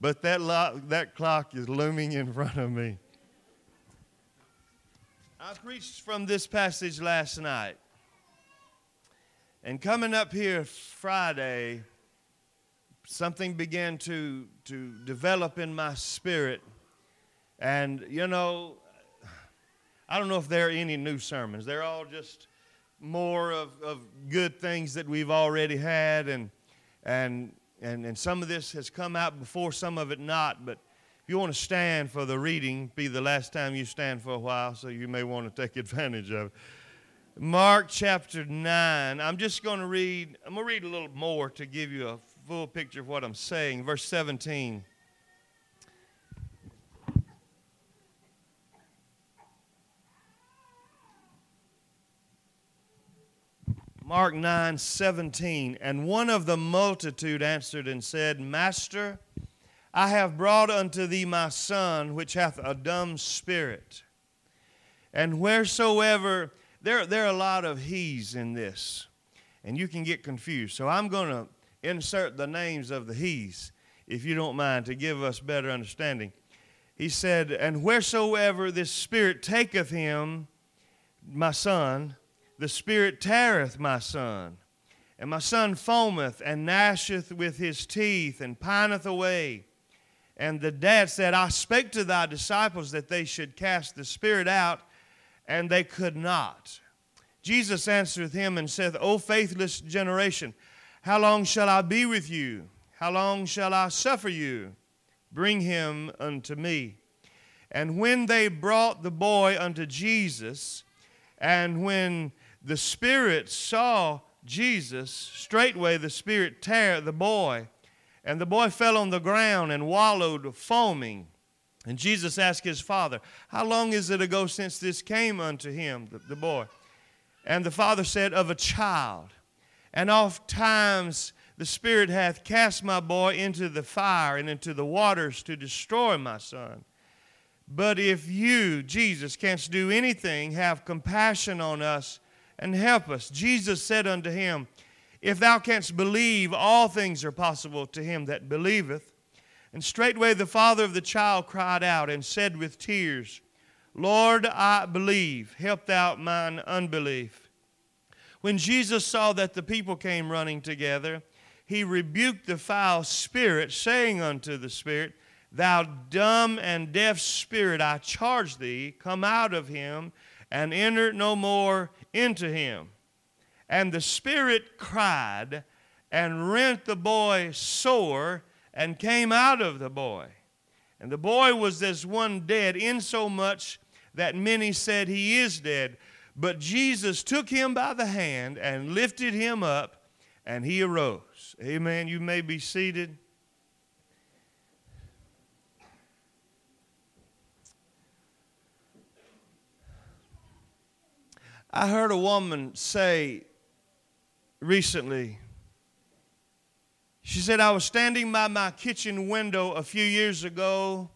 but that, lo- that clock is looming in front of me. I preached from this passage last night. And coming up here Friday, something began to, to develop in my spirit. And, you know, I don't know if there are any new sermons. They're all just more of, of good things that we've already had. And, and, and, and some of this has come out before, some of it not. But if you want to stand for the reading, be the last time you stand for a while, so you may want to take advantage of it. Mark chapter 9. I'm just going to read, I'm going to read a little more to give you a full picture of what I'm saying. Verse 17. Mark 9 17. And one of the multitude answered and said, Master, I have brought unto thee my son, which hath a dumb spirit. And wheresoever, there, there are a lot of he's in this, and you can get confused. So I'm going to insert the names of the he's, if you don't mind, to give us better understanding. He said, And wheresoever this spirit taketh him, my son, the spirit teareth my son. And my son foameth and gnasheth with his teeth and pineth away. And the dad said, I spake to thy disciples that they should cast the spirit out, and they could not. Jesus answereth him and saith, O faithless generation, how long shall I be with you? How long shall I suffer you? Bring him unto me. And when they brought the boy unto Jesus, and when the Spirit saw Jesus, straightway the Spirit tear the boy, and the boy fell on the ground and wallowed, foaming. And Jesus asked his father, How long is it ago since this came unto him, the, the boy? And the father said, Of a child. And oft times the Spirit hath cast my boy into the fire and into the waters to destroy my son. But if you, Jesus, canst do anything, have compassion on us and help us. Jesus said unto him, If thou canst believe, all things are possible to him that believeth. And straightway the father of the child cried out and said with tears, Lord, I believe, help thou mine unbelief. When Jesus saw that the people came running together, he rebuked the foul spirit, saying unto the spirit, Thou dumb and deaf spirit, I charge thee, come out of him and enter no more into him. And the Spirit cried and rent the boy sore and came out of the boy. And the boy was as one dead, insomuch that many said, He is dead. But Jesus took him by the hand and lifted him up, and he arose. Amen. You may be seated. I heard a woman say recently, she said, I was standing by my kitchen window a few years ago.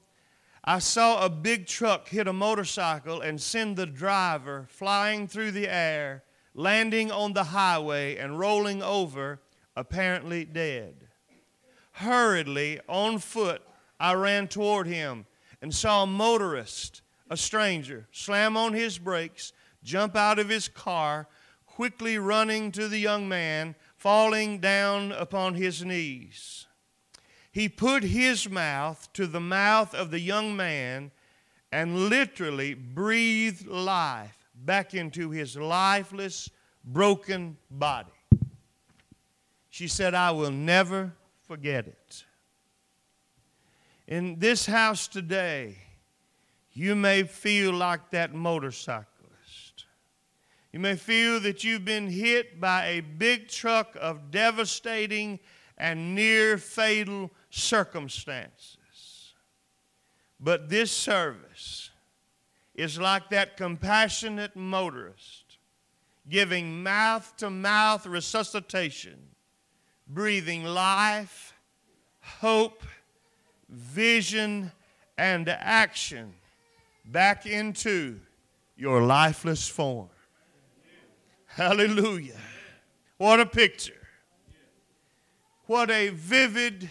I saw a big truck hit a motorcycle and send the driver flying through the air, landing on the highway and rolling over, apparently dead. Hurriedly, on foot, I ran toward him and saw a motorist, a stranger, slam on his brakes jump out of his car, quickly running to the young man, falling down upon his knees. He put his mouth to the mouth of the young man and literally breathed life back into his lifeless, broken body. She said, I will never forget it. In this house today, you may feel like that motorcycle. You may feel that you've been hit by a big truck of devastating and near fatal circumstances. But this service is like that compassionate motorist giving mouth to mouth resuscitation, breathing life, hope, vision, and action back into your lifeless form. Hallelujah. What a picture. What a vivid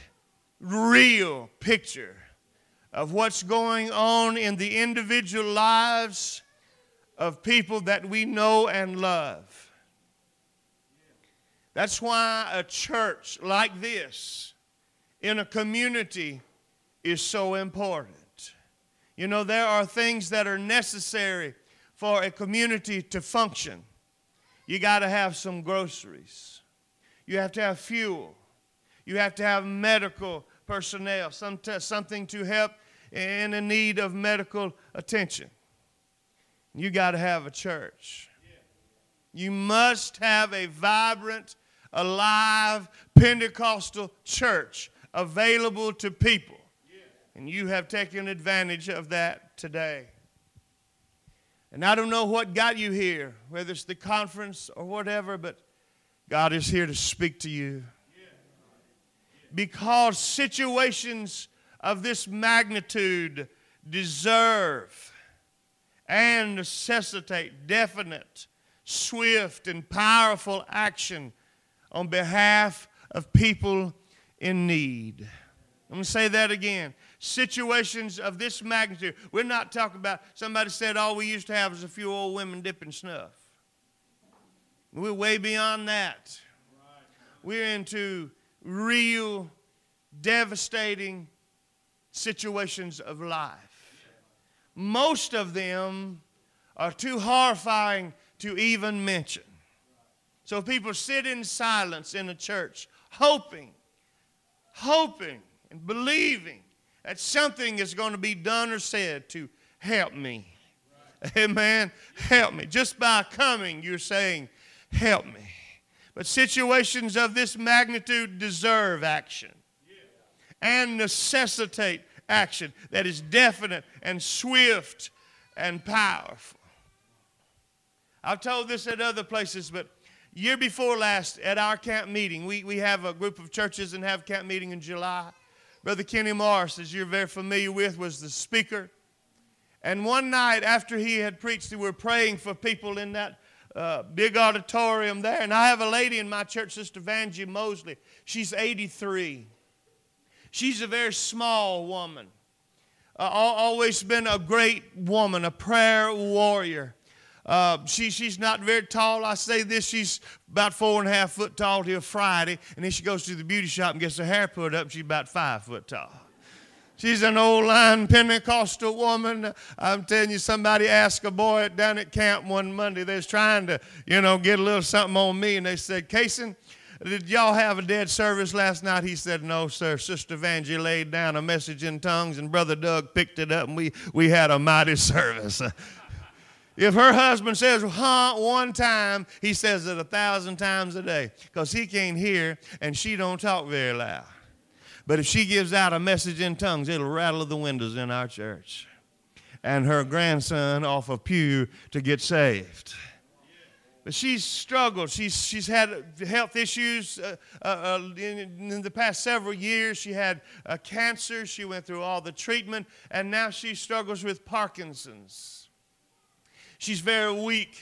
real picture of what's going on in the individual lives of people that we know and love. That's why a church like this in a community is so important. You know, there are things that are necessary for a community to function. You got to have some groceries, you have to have fuel, you have to have medical personnel, some t- something to help in the need of medical attention. You got to have a church. You must have a vibrant, alive Pentecostal church available to people. And you have taken advantage of that today. And I don't know what got you here, whether it's the conference or whatever, but God is here to speak to you. Because situations of this magnitude deserve and necessitate definite, swift, and powerful action on behalf of people in need. I'm going to say that again. Situations of this magnitude. We're not talking about somebody said all we used to have was a few old women dipping snuff. We're way beyond that. We're into real, devastating situations of life. Most of them are too horrifying to even mention. So people sit in silence in a church, hoping, hoping, and believing that something is going to be done or said to help me. Amen. Help me. Just by coming, you're saying, Help me. But situations of this magnitude deserve action and necessitate action that is definite and swift and powerful. I've told this at other places, but year before last at our camp meeting, we, we have a group of churches and have camp meeting in July. Brother Kenny Morris, as you're very familiar with, was the speaker. And one night after he had preached, we were praying for people in that uh, big auditorium there. And I have a lady in my church, Sister Vangie Mosley. She's 83. She's a very small woman. Uh, always been a great woman, a prayer warrior. Uh, she, she's not very tall. I say this, she's about four and a half foot tall till Friday, and then she goes to the beauty shop and gets her hair put up. She's about five foot tall. She's an old line Pentecostal woman. I'm telling you, somebody asked a boy down at camp one Monday. They was trying to, you know, get a little something on me, and they said, Cason, did y'all have a dead service last night? He said, No, sir. Sister Vangie laid down a message in tongues, and Brother Doug picked it up, and we, we had a mighty service. If her husband says huh one time, he says it a thousand times a day because he can't hear and she don't talk very loud. But if she gives out a message in tongues, it'll rattle the windows in our church. And her grandson off a pew to get saved. But she's struggled. She's, she's had health issues uh, uh, uh in, in, the past several years. She had uh, cancer. She went through all the treatment, and now she struggles with Parkinson's. She's very weak.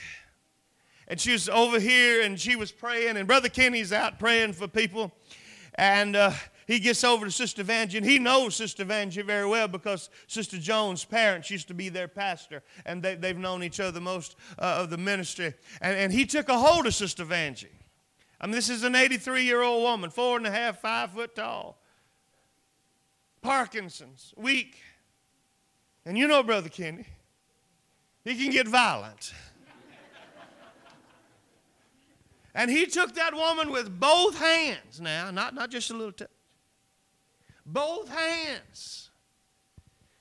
And she was over here and she was praying, and Brother Kenny's out praying for people. And uh, he gets over to Sister Vangie, and he knows Sister Vangie very well because Sister Jones' parents used to be their pastor, and they, have known each other most uh, of the ministry. And, and he took a hold of Sister Vangie. I mean, this is an 83 year old woman, four and a half, five foot tall. Parkinson's, weak. And you know, Brother Kenny, he can get violent. and he took that woman with both hands now, not, not just a little touch, both hands.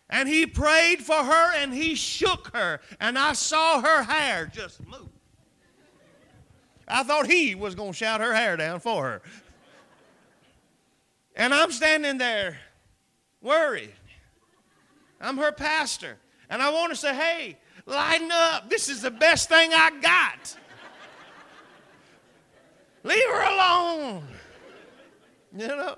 And he prayed for her and he shook her, and I saw her hair just move. I thought he was going to shout her hair down for her. And I'm standing there worried. I'm her pastor. And I want to say, hey, Lighten up. This is the best thing I got. Leave her alone. You know?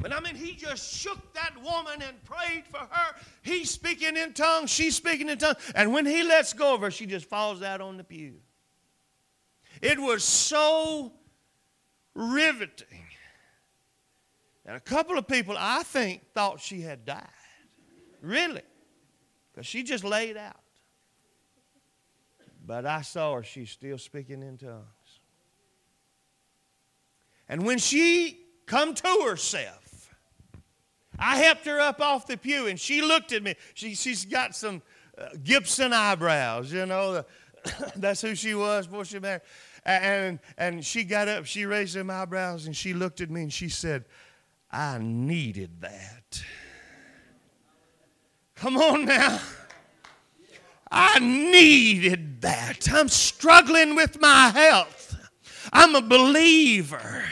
But I mean, he just shook that woman and prayed for her. He's speaking in tongues, she's speaking in tongues. And when he lets go of her, she just falls out on the pew. It was so riveting. And a couple of people, I think, thought she had died. Really. Because she just laid out. But I saw her, she's still speaking in tongues. And when she come to herself, I helped her up off the pew and she looked at me. She, she's got some uh, Gibson eyebrows, you know. That's who she was before she married. And, and she got up, she raised them eyebrows, and she looked at me and she said, I needed that. Come on now. I needed that. I'm struggling with my health. I'm a believer.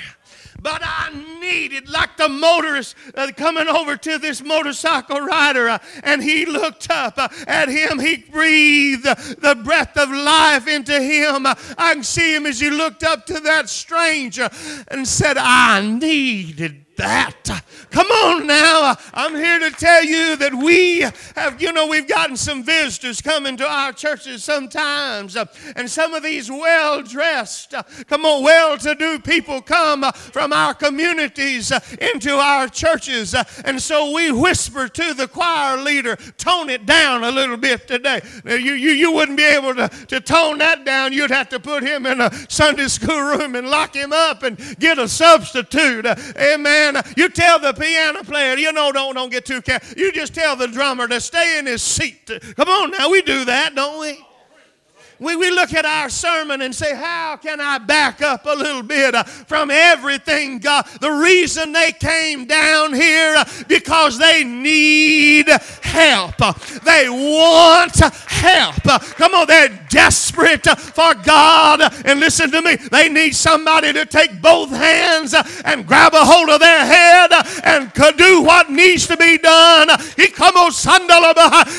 But I needed, like the motorist uh, coming over to this motorcycle rider, uh, and he looked up uh, at him. He breathed the breath of life into him. I can see him as he looked up to that stranger and said, I needed that. Come on now. I'm here to tell you that we have, you know, we've gotten some visitors coming to our churches sometimes. Uh, and some of these well dressed, uh, come on, well to do people come uh, from our communities into our churches. And so we whisper to the choir leader, tone it down a little bit today. You, you, you wouldn't be able to, to tone that down. You'd have to put him in a Sunday school room and lock him up and get a substitute. Amen you tell the piano player, you know, don't, don't get too careful. You just tell the drummer to stay in his seat. Come on now, we do that, don't we? we, we look at our sermon and say, How can I back up a little bit uh, from everything God? The reason they came down here uh, because they need help. They want help. Come on, they're desperate for God. And listen to me, they need somebody to take both hands and grab a hold of their head and do what needs to be done. He come on,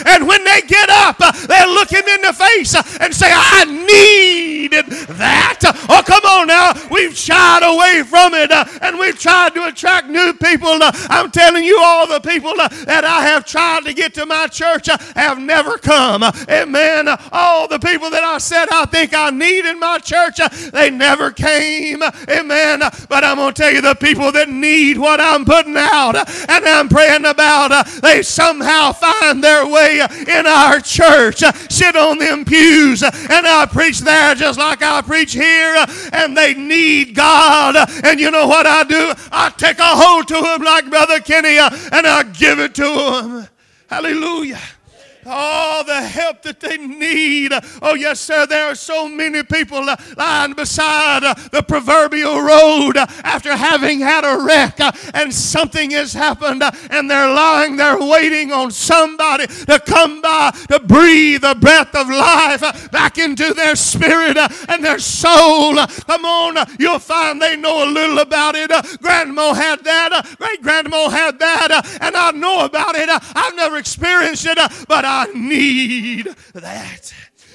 and when they get up, they look him in the face and say, say, I needed that. Oh, come on now. We've shied away from it uh, and we've tried to attract new people. Uh, I'm telling you, all the people uh, that I have tried to get to my church have never come. Amen. All the people that I said I think I need in my church, uh, they never came. Amen. But I'm going to tell you, the people that need what I'm putting out and I'm praying about, uh, they somehow find their way in our church, uh, sit on them pews and I preach there just like I preach here, and they need God. And you know what I do? I take a hold to them like Brother Kenny, and I give it to them. Hallelujah. Oh, the help that they need. Oh, yes, sir. There are so many people lying beside uh, the proverbial road uh, after having had a wreck uh, and something has happened and they're lying there waiting on somebody to come by to breathe the breath of life back into their spirit and their soul. Come on, you'll find they know a little about it. Grandma had that, great grandma had that, and I know about it. I've never experienced it, but I I need that.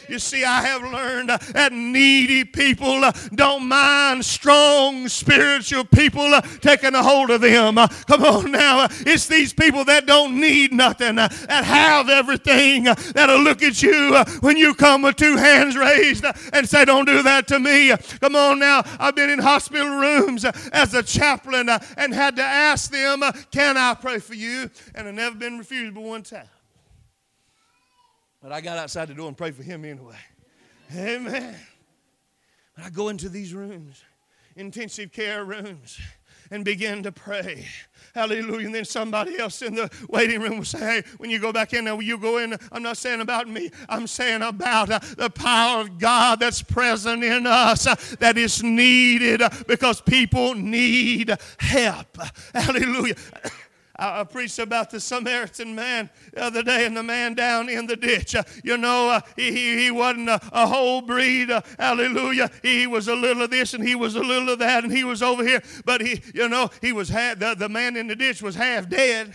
You see, I have learned that needy people don't mind strong spiritual people taking a hold of them. Come on now. It's these people that don't need nothing, that have everything, that'll look at you when you come with two hands raised and say, Don't do that to me. Come on now. I've been in hospital rooms as a chaplain and had to ask them, Can I pray for you? And I've never been refused but one time. But I got outside the door and prayed for him anyway. Amen. But I go into these rooms, intensive care rooms, and begin to pray. Hallelujah. And then somebody else in the waiting room will say, Hey, when you go back in there, you go in? I'm not saying about me, I'm saying about uh, the power of God that's present in us uh, that is needed uh, because people need help. Hallelujah. I, preached about the Samaritan man the other day and the man down in the ditch. Uh, you know, uh, he, he, wasn't a, a whole breed. Uh, hallelujah. He was a little of this and he was a little of that and he was over here. But he, you know, he was half, the, the man in the ditch was half dead.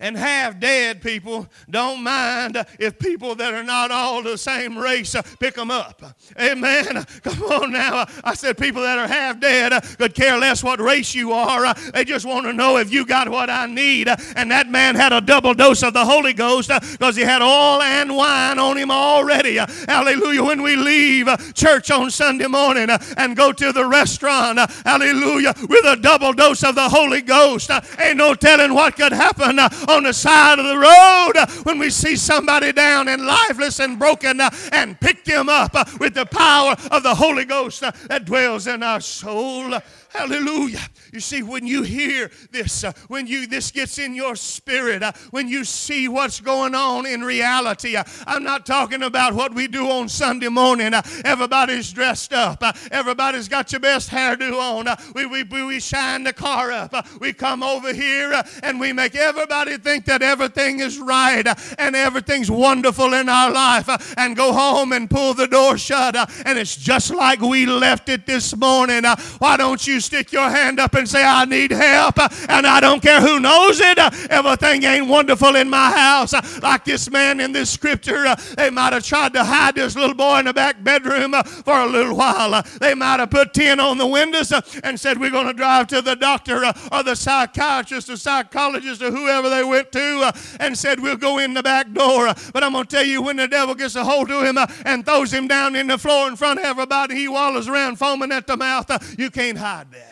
And half dead people don't mind if people that are not all the same race pick them up. Amen. Come on now. I said people that are half dead could care less what race you are. They just want to know if you got what I need. And that man had a double dose of the Holy Ghost because he had oil and wine on him already. Hallelujah. When we leave church on Sunday morning and go to the restaurant, hallelujah, with a double dose of the Holy Ghost, ain't no telling what could happen on the side of the road when we see somebody down and lifeless and broken uh, and pick them up uh, with the power of the Holy Ghost uh, that dwells in our soul. Hallelujah. You see, when you hear this, uh, when you this gets in your spirit, uh, when you see what's going on in reality, uh, I'm not talking about what we do on Sunday morning. Uh, everybody's dressed up. Uh, everybody's got your best hairdo on. Uh, we, we, we shine the car up. we come over here and we make everybody think that everything is right and everything's wonderful in our life and go home and pull the door shut and it's just like we left it this morning. why don't you stick your hand up and say, I need help, and I don't care who knows it. Everything ain't wonderful in my house. Like this man in this scripture, they might have tried to hide this little boy in the back bedroom for a little while. They might have put tin on the windows and said, We're going to drive to the doctor or the psychiatrist or psychologist or whoever they went to and said, We'll go in the back door. But I'm going to tell you, when the devil gets a hold of him and throws him down in the floor in front of everybody, he wallows around foaming at the mouth. You can't hide that.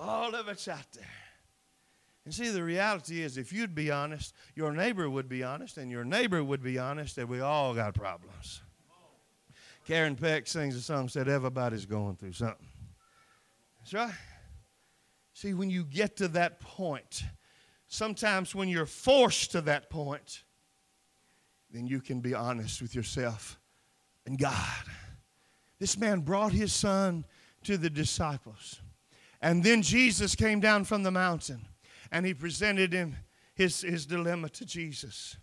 All of it's out there. And see, the reality is, if you'd be honest, your neighbor would be honest, and your neighbor would be honest that we all got problems. Karen Peck sings a song said, Everybody's going through something. That's right. See, when you get to that point, sometimes when you're forced to that point, then you can be honest with yourself and God. This man brought his son to the disciples. And then Jesus came down from the mountain and he presented him his, his dilemma to Jesus.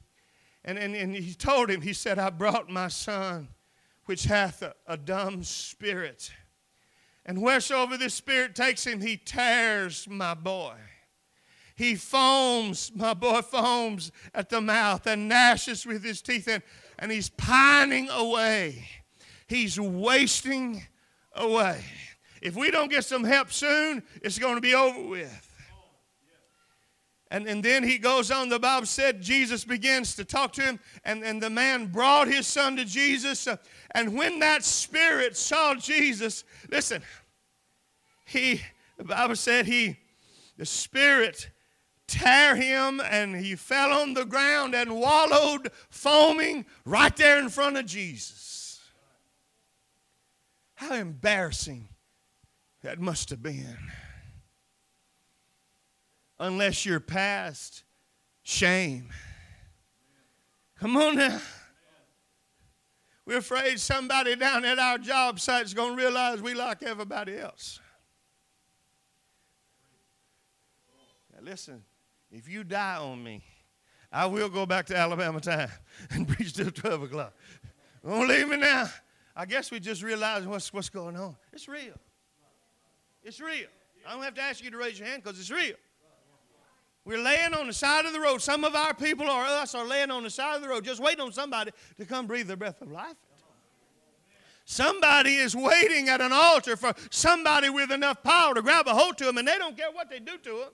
And, and, and he told him, he said, I brought my son, which hath a, a dumb spirit. And wheresoever this spirit takes him, he tears my boy. He foams, my boy foams at the mouth and gnashes with his teeth, and, and he's pining away. He's wasting away. If we don't get some help soon, it's going to be over with. And, and then he goes on, the Bible said Jesus begins to talk to him, and, and the man brought his son to Jesus. Uh, and when that spirit saw Jesus, listen, he, the Bible said he, the spirit tear him and he fell on the ground and wallowed foaming right there in front of Jesus. How embarrassing that must have been. Unless you're past shame. Come on now. We're afraid somebody down at our job site is going to realize we like everybody else. Now listen, if you die on me, I will go back to Alabama time and preach till 12 o'clock. Don't leave me now. I guess we just realized what's, what's going on. It's real. It's real. I don't have to ask you to raise your hand because it's real. We're laying on the side of the road. Some of our people or us are laying on the side of the road just waiting on somebody to come breathe their breath of life. Somebody is waiting at an altar for somebody with enough power to grab a hold to them, and they don't care what they do to them.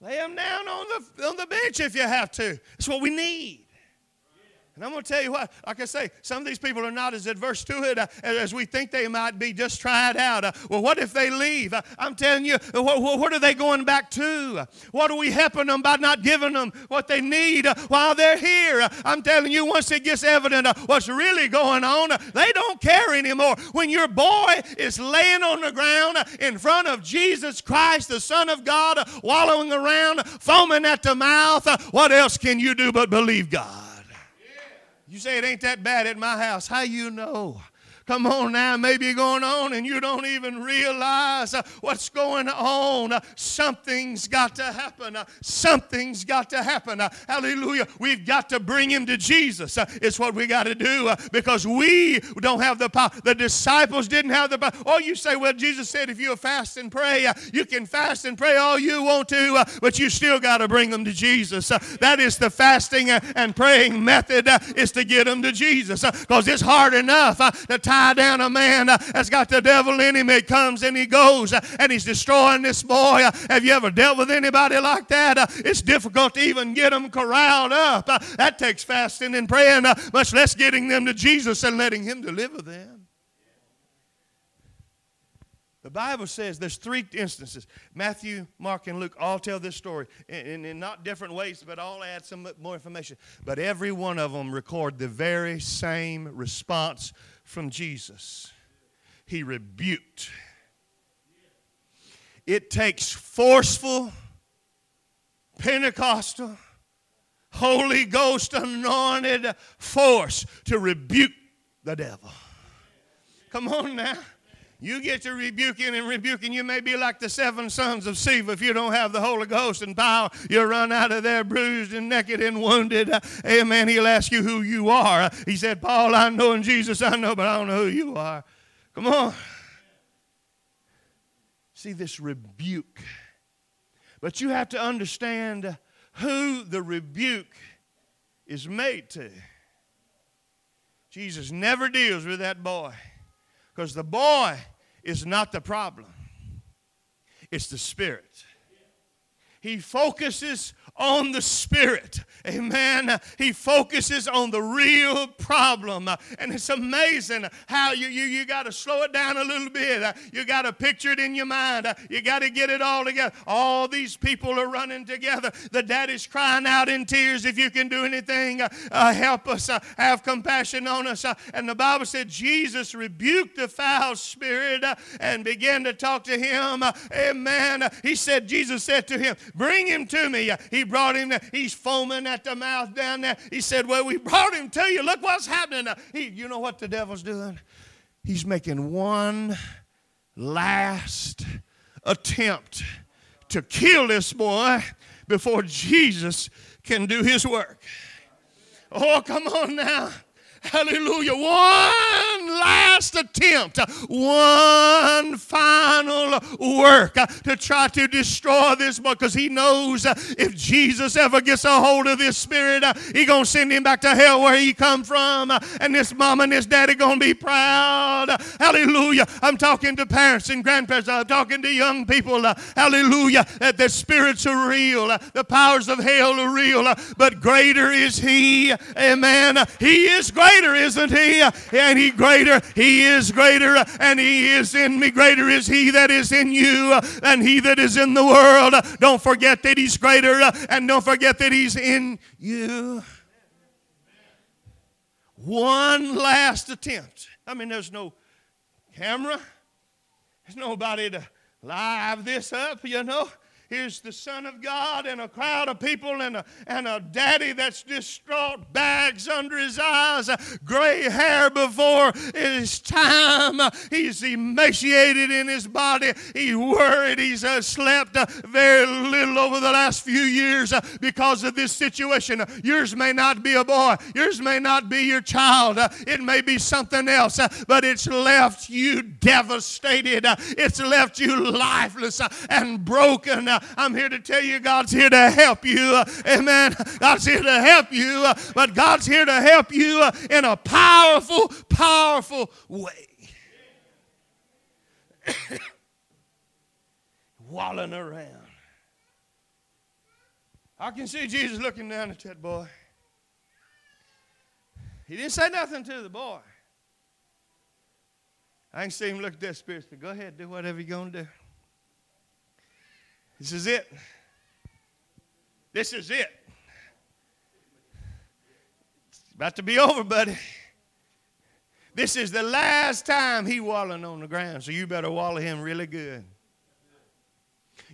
Lay them down on the, on the bench if you have to. That's what we need. And I'm going to tell you what, like I say, some of these people are not as adverse to it uh, as we think they might be. Just try it out. Uh, well, what if they leave? Uh, I'm telling you, uh, what, are they going back to? What are we helping them by not giving them what they need uh, while they're here? Uh, I'm telling you, once it gets evident what's really going on, they don't care anymore. When your boy is laying on the ground in front of Jesus Christ, the Son of God, wallowing around, foaming at the mouth, what else can you do but believe God? You say it ain't that bad at my house. How you know? Come on now, maybe going on and you don't even realize uh, what's going on. Uh, something's got to happen. Uh, something's got to happen. Uh, hallelujah. We've got to bring him to Jesus. Uh, it's what we got to do uh, because we don't have the power. The disciples didn't have the power. Oh, you say, well, Jesus said if you fast and pray, you can fast and pray all you want to, but you still got to bring them to Jesus. That is the fasting and praying method is to get them to Jesus because it's hard enough to down a man uh, that's got the devil in him. He comes and he goes uh, and he's destroying this boy. Uh. Have you ever dealt with anybody like that? It's difficult to even get them corralled up. That takes fasting and praying, much less getting them to Jesus and letting him deliver them. The Bible says there's three instances. Matthew, Mark, and Luke all tell this story in, in, not different ways, but all add some more information. But every one of them record the very same response from Jesus. He rebuked. It takes forceful, Pentecostal, Holy Ghost anointed force to rebuke the devil. Come on now. You get to rebuking and rebuking. You may be like the seven sons of Sceva if you don't have the Holy Ghost and power. You'll run out of there bruised and naked and wounded. Amen. He'll ask you who you are. He said, Paul, I know, and Jesus, I know, but I don't know who you are. Come on. See this rebuke. But you have to understand who the rebuke is made to. Jesus never deals with that boy. Because the boy is not the problem, it's the spirit. He focuses on the spirit. Amen. He focuses on the real problem. And it's amazing how you, you, you got to slow it down a little bit. You got to picture it in your mind. You got to get it all together. All these people are running together. The daddy's crying out in tears. If you can do anything, uh, help us. Uh, have compassion on us. Uh, and the Bible said Jesus rebuked the foul spirit uh, and began to talk to him. amen. He said, Jesus said to him, Bring him to me. He brought him, he's foaming at the mouth down there. He said, Well, we brought him to you. Look what's happening. He, you know what the devil's doing? He's making one last attempt to kill this boy before Jesus can do his work. Oh, come on now. Hallelujah. One last attempt, one final work to try to destroy this boy because he knows if Jesus ever gets a hold of this spirit, he going to send him back to hell where he come from. And this mom and this daddy going to be proud. Hallelujah. I'm talking to parents and grandparents. I'm talking to young people. Hallelujah. That the spirits are real. The powers of hell are real. But greater is he. Amen. He is great greater, isn't he? And he greater, he is greater, and he is in me. Greater is he that is in you than he that is in the world. Don't forget that he's greater, and don't forget that he's in you. One last attempt. I mean, there's no camera, there's nobody to live this up, you know. Here's the Son of God and a crowd of people and a, and a daddy that's distraught, bags under his eyes, gray hair before his time. He's emaciated in his body. He's worried. He's uh, slept uh, very little over the last few years uh, because of this situation. Yours may not be a boy, yours may not be your child, uh, it may be something else, uh, but it's left you devastated. Uh, it's left you lifeless and broken. I'm here to tell you God's here to help you. Amen. God's here to help you, but God's here to help you in a powerful, powerful way. Walling around. I can see Jesus looking down at that boy. He didn't say nothing to the boy. I can see him look at that spirit. Go ahead, do whatever you're going to do. This is it. This is it. It's about to be over, buddy. This is the last time he walling on the ground, so you better wallow him really good.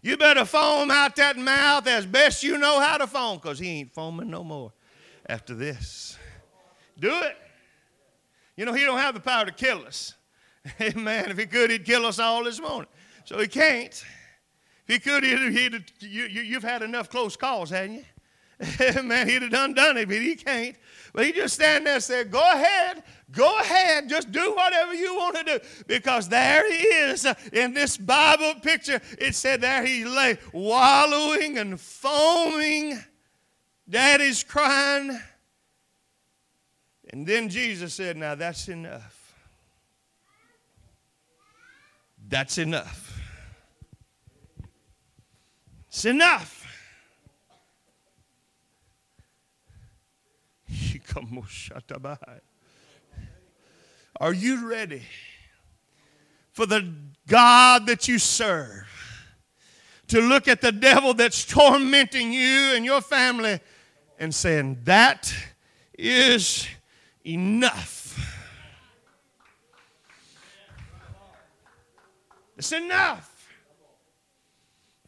You better foam out that mouth as best you know how to foam, because he ain't foaming no more after this. Do it. You know, he don't have the power to kill us. Amen. If he could, he'd kill us all this morning. So he can't. If he could, he'd, he'd, you, you, have had enough close calls, haven't you? Man, he'd have done done it, but he can't. But he just stand there and said, Go ahead, go ahead, just do whatever you want to do. Because there he is uh, in this Bible picture. It said there he lay wallowing and foaming. Daddy's crying. And then Jesus said, Now that's enough. That's enough. It's enough. Are you ready for the God that you serve to look at the devil that's tormenting you and your family and saying, That is enough. It's enough.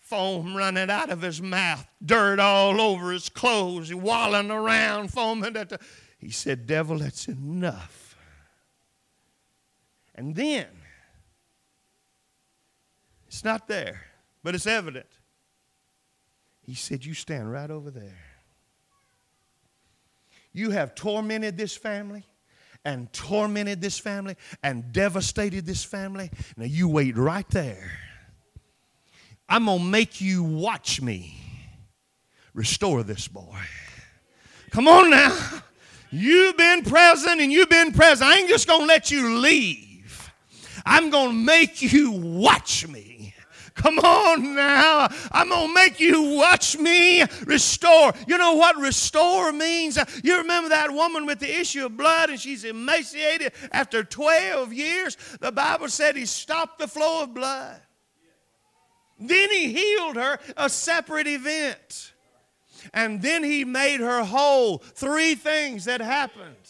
Foam running out of his mouth, dirt all over his clothes, walling around, foaming at the. He said, Devil, that's enough. And then, it's not there, but it's evident. He said, You stand right over there. You have tormented this family and tormented this family and devastated this family. Now you wait right there. I'm going to make you watch me restore this boy. Come on now. You've been present and you've been present. I ain't just going to let you leave. I'm going to make you watch me Come on now. I'm going to make you watch me restore. You know what restore means? You remember that woman with the issue of blood and she's emaciated after 12 years? The Bible said he stopped the flow of blood. Then he healed her, a separate event. And then he made her whole. Three things that happened.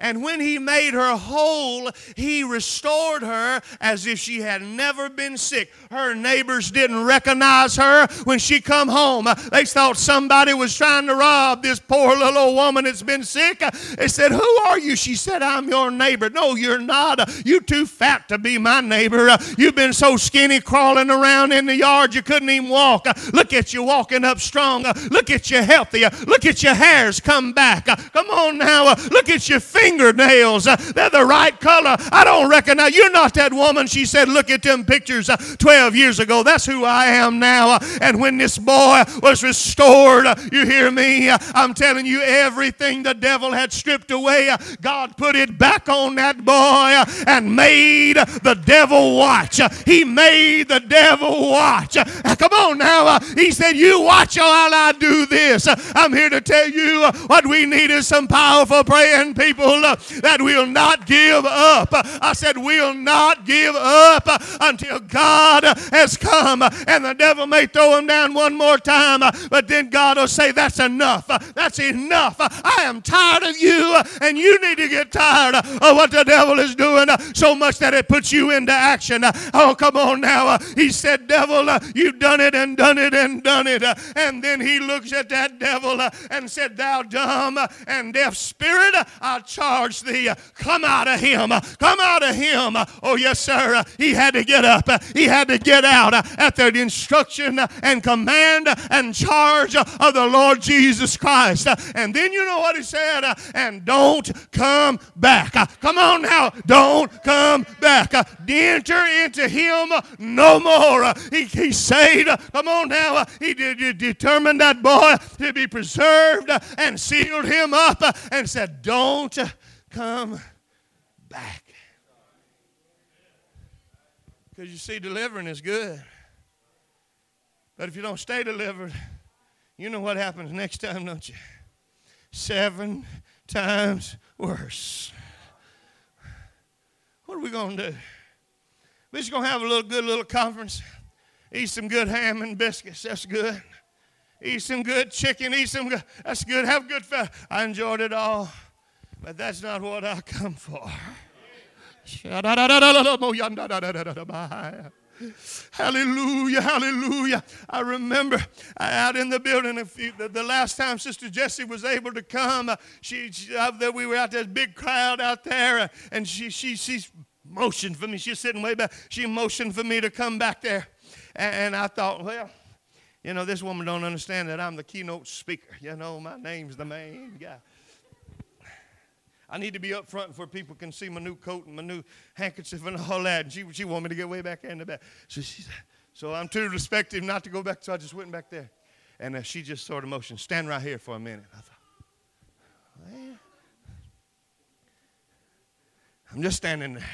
And when he made her whole, he restored her as if she had never been sick. Her neighbors didn't recognize her when she come home. They thought somebody was trying to rob this poor little old woman that's been sick. They said, Who are you? She said, I'm your neighbor. No, you're not. You too fat to be my neighbor. You've been so skinny crawling around in the yard you couldn't even walk. Look at you walking up strong. Look at you healthy. Look at your hairs come back. Come on now. Look at your feet fingernails. Uh, they're the right color. I don't recognize. You're not that woman. She said, Look at them pictures uh, 12 years ago. That's who I am now. Uh, and when this boy was restored, uh, you hear me? Uh, I'm telling you, everything the devil had stripped away, uh, God put it back on that boy and made the devil watch. He made the devil watch. Come on now. He said, You watch while I do this. I'm here to tell you what we need is some powerful praying people Uh, that will not give up. I said, we'll not give up until God has come. And the devil may throw him down one more time, but then God will say, That's enough. That's enough. I am tired of you, and you need to get tired of what the devil is doing so much that it puts you into action. Oh, come on now. He said, Devil, you've done it and done it and done it. And then he looks at that devil and said, Thou dumb and deaf spirit, I charge charge thee. Come out of him. Come out of him. Oh, yes, sir. He had to get up. He had to get out at the instruction and command and charge of the Lord Jesus Christ. And then you know what he said? And don't come back. Come on now. Don't come back. Enter into him no more. He, he said, come on now. He did, determined that boy to be preserved and sealed him up and said, Don't come back. Because you see, delivering is good. But if you don't stay delivered, you know what happens next time, don't you? Seven times worse. What are we going to do? We're just going to have a little good little conference. Eat some good ham and biscuits. That's good. Eat some good chicken. Eat some good. That's good. Have good fun. I enjoyed it all. But that's not what I come for. Hallelujah, hallelujah. I remember uh, out in the building, a few, the, the last time Sister Jessie was able to come, uh, she, she uh, there, we were out there, big crowd out there, uh, and she, she, she's motioned for me. She's sitting way back. She motioned for me to come back there. And, and I thought, well, you know, this woman don't understand that I'm the keynote speaker. You know, my name's the main guy. I need to be up front where people can see my new coat and my new handkerchief and all that. And she, she wanted me to get way back in the back. So, so I'm too respective not to go back, so I just went back there. And uh, she just sort of motioned, stand right here for a minute. I thought, well, I'm just standing there.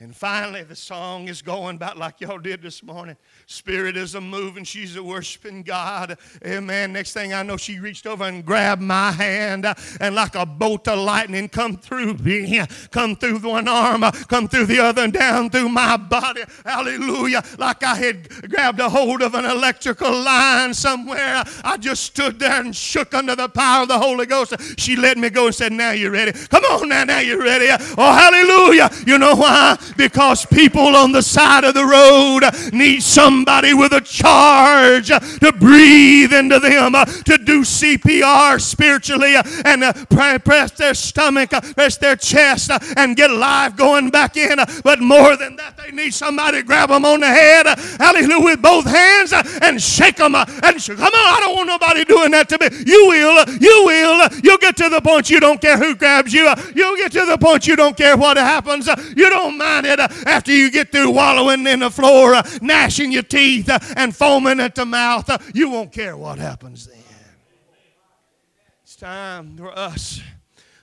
And finally, the song is going about like y'all did this morning. Spirit is a moving. She's a worshiping God. Amen. Next thing I know, she reached over and grabbed my hand, uh, and like a bolt of lightning, come through me, come through one arm, uh, come through the other, and down through my body. Hallelujah. Like I had grabbed a hold of an electrical line somewhere. I just stood there and shook under the power of the Holy Ghost. She let me go and said, Now you're ready. Come on now, now you're ready. Oh, hallelujah. You know why? Because people on the side of the road need somebody with a charge to breathe into them, to do CPR spiritually and uh, press their stomach, uh, press their chest, uh, and get life going back in. But more than that, they need somebody to grab them on the head, hallelujah, with both hands and shake them. And sh- come on, I don't want nobody doing that to me. You will, you will. You'll get to the point you don't care who grabs you. You'll get to the point you don't care what happens. You don't mind it after you get through wallowing in the floor, uh, gnashing your teeth, uh, and foaming at the mouth. Uh, you won't care what happens then. It's time for us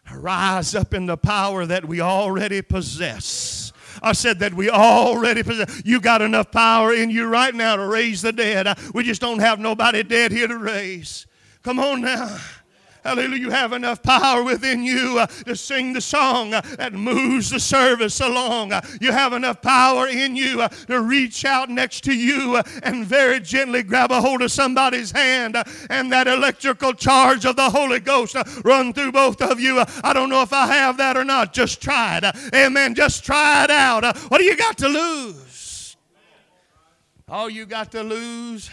to rise up in the power that we already possess. I said that we already possess. You got enough power in you right now to raise the dead. We just don't have nobody dead here to raise. Come on now. Hallelujah. You have enough power within you uh, to sing the song uh, that moves the service along. Uh, you have enough power in you uh, to reach out next to you uh, and very gently grab a hold of somebody's hand uh, and that electrical charge of the Holy Ghost run through both of you. I don't know if I have that or not. Just try it. Amen. Just try it out. What do you got to lose? All you got to lose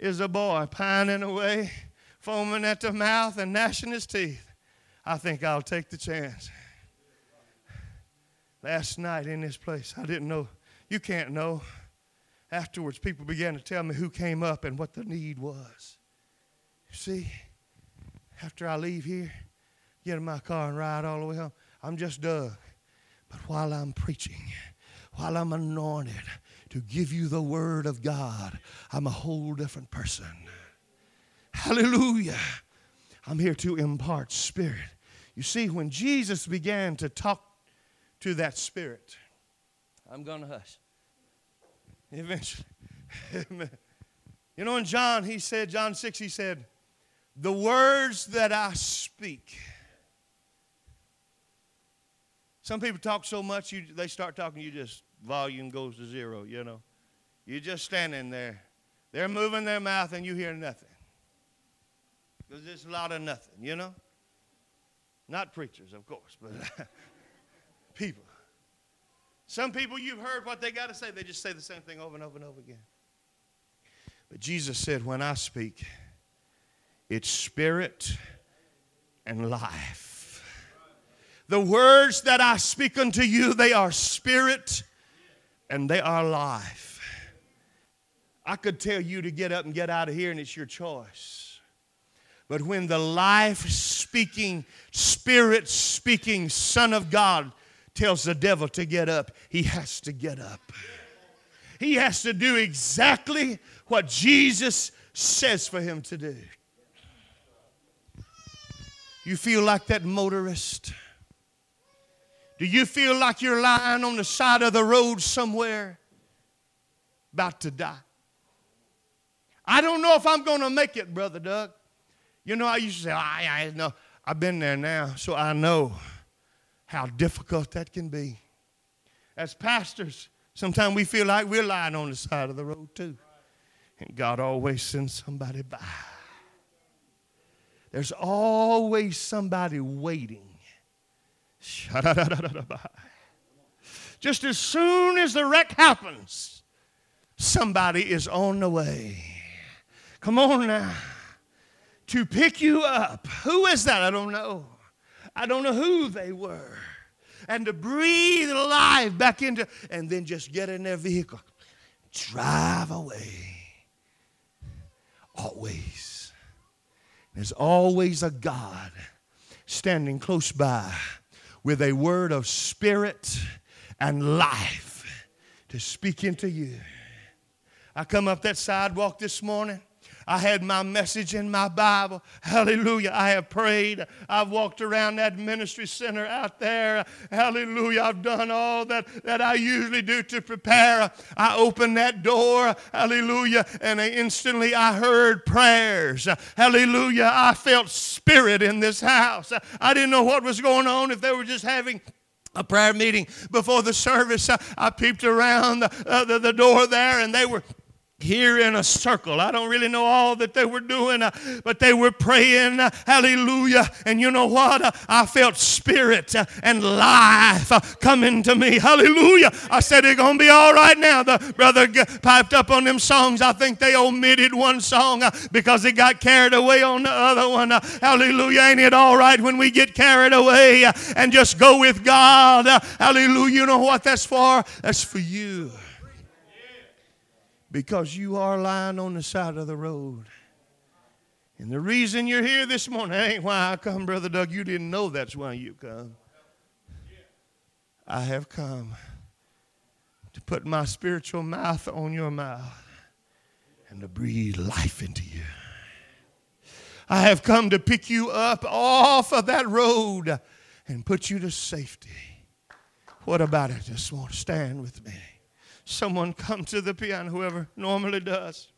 is a boy pining away foaming at the mouth and gnashing his teeth, I think I'll take the chance. Last night in this place, I didn't know. You can't know. Afterwards, people began to tell me who came up and what the need was. See, after I leave here, get in my car and ride all the way home, I'm just Doug. But while I'm preaching, while I'm anointed to give you the word of God, I'm a whole different person. Hallelujah. I'm here to impart spirit. You see, when Jesus began to talk to that spirit, I'm going to hush. Eventually. you know, in John, he said, John 6, he said, The words that I speak. Some people talk so much, you, they start talking, you just, volume goes to zero, you know. You're just standing there. They're moving their mouth and you hear nothing. Because it's a lot of nothing, you know? Not preachers, of course, but people. Some people, you've heard what they got to say, they just say the same thing over and over and over again. But Jesus said, When I speak, it's spirit and life. The words that I speak unto you, they are spirit and they are life. I could tell you to get up and get out of here, and it's your choice. But when the life speaking, spirit speaking Son of God tells the devil to get up, he has to get up. He has to do exactly what Jesus says for him to do. You feel like that motorist? Do you feel like you're lying on the side of the road somewhere about to die? I don't know if I'm going to make it, Brother Doug. You know, I used to say, oh, I, I know. I've been there now, so I know how difficult that can be. As pastors, sometimes we feel like we're lying on the side of the road too. And God always sends somebody by. There's always somebody waiting. Just as soon as the wreck happens, Somebody is on the way. Come on now. To pick you up. Who is that? I don't know. I don't know who they were. And to breathe life back into, and then just get in their vehicle, drive away. Always. There's always a God standing close by with a word of spirit and life to speak into you. I come up that sidewalk this morning. I had my message in my Bible. Hallelujah. I have prayed. I've walked around that ministry center out there. Hallelujah. I've done all that, that I usually do to prepare. I opened that door. Hallelujah. And instantly I heard prayers. Hallelujah. I felt spirit in this house. I didn't know what was going on, if they were just having a prayer meeting before the service. I, I peeped around the, uh, the, the door there and they were here in a circle. I don't really know all that they were doing, uh, but they were praying, uh, hallelujah. And you know what? Uh, I felt spirit and life coming to me, hallelujah. I said, it's going to be all right now. The brother piped up on them songs. I think they omitted one song because it got carried away on the other one. hallelujah. Ain't it all right when we get carried away and just go with God? hallelujah. You know what that's for? That's for you because you are lying on the side of the road. And the reason you're here this morning ain't why I come, Brother Doug. You didn't know that's why you come. I have come to put my spiritual mouth on your mouth and to breathe life into you. I have come to pick you up off of that road and put you to safety. What about it? Just want to stand with me someone come to the piano, whoever normally does.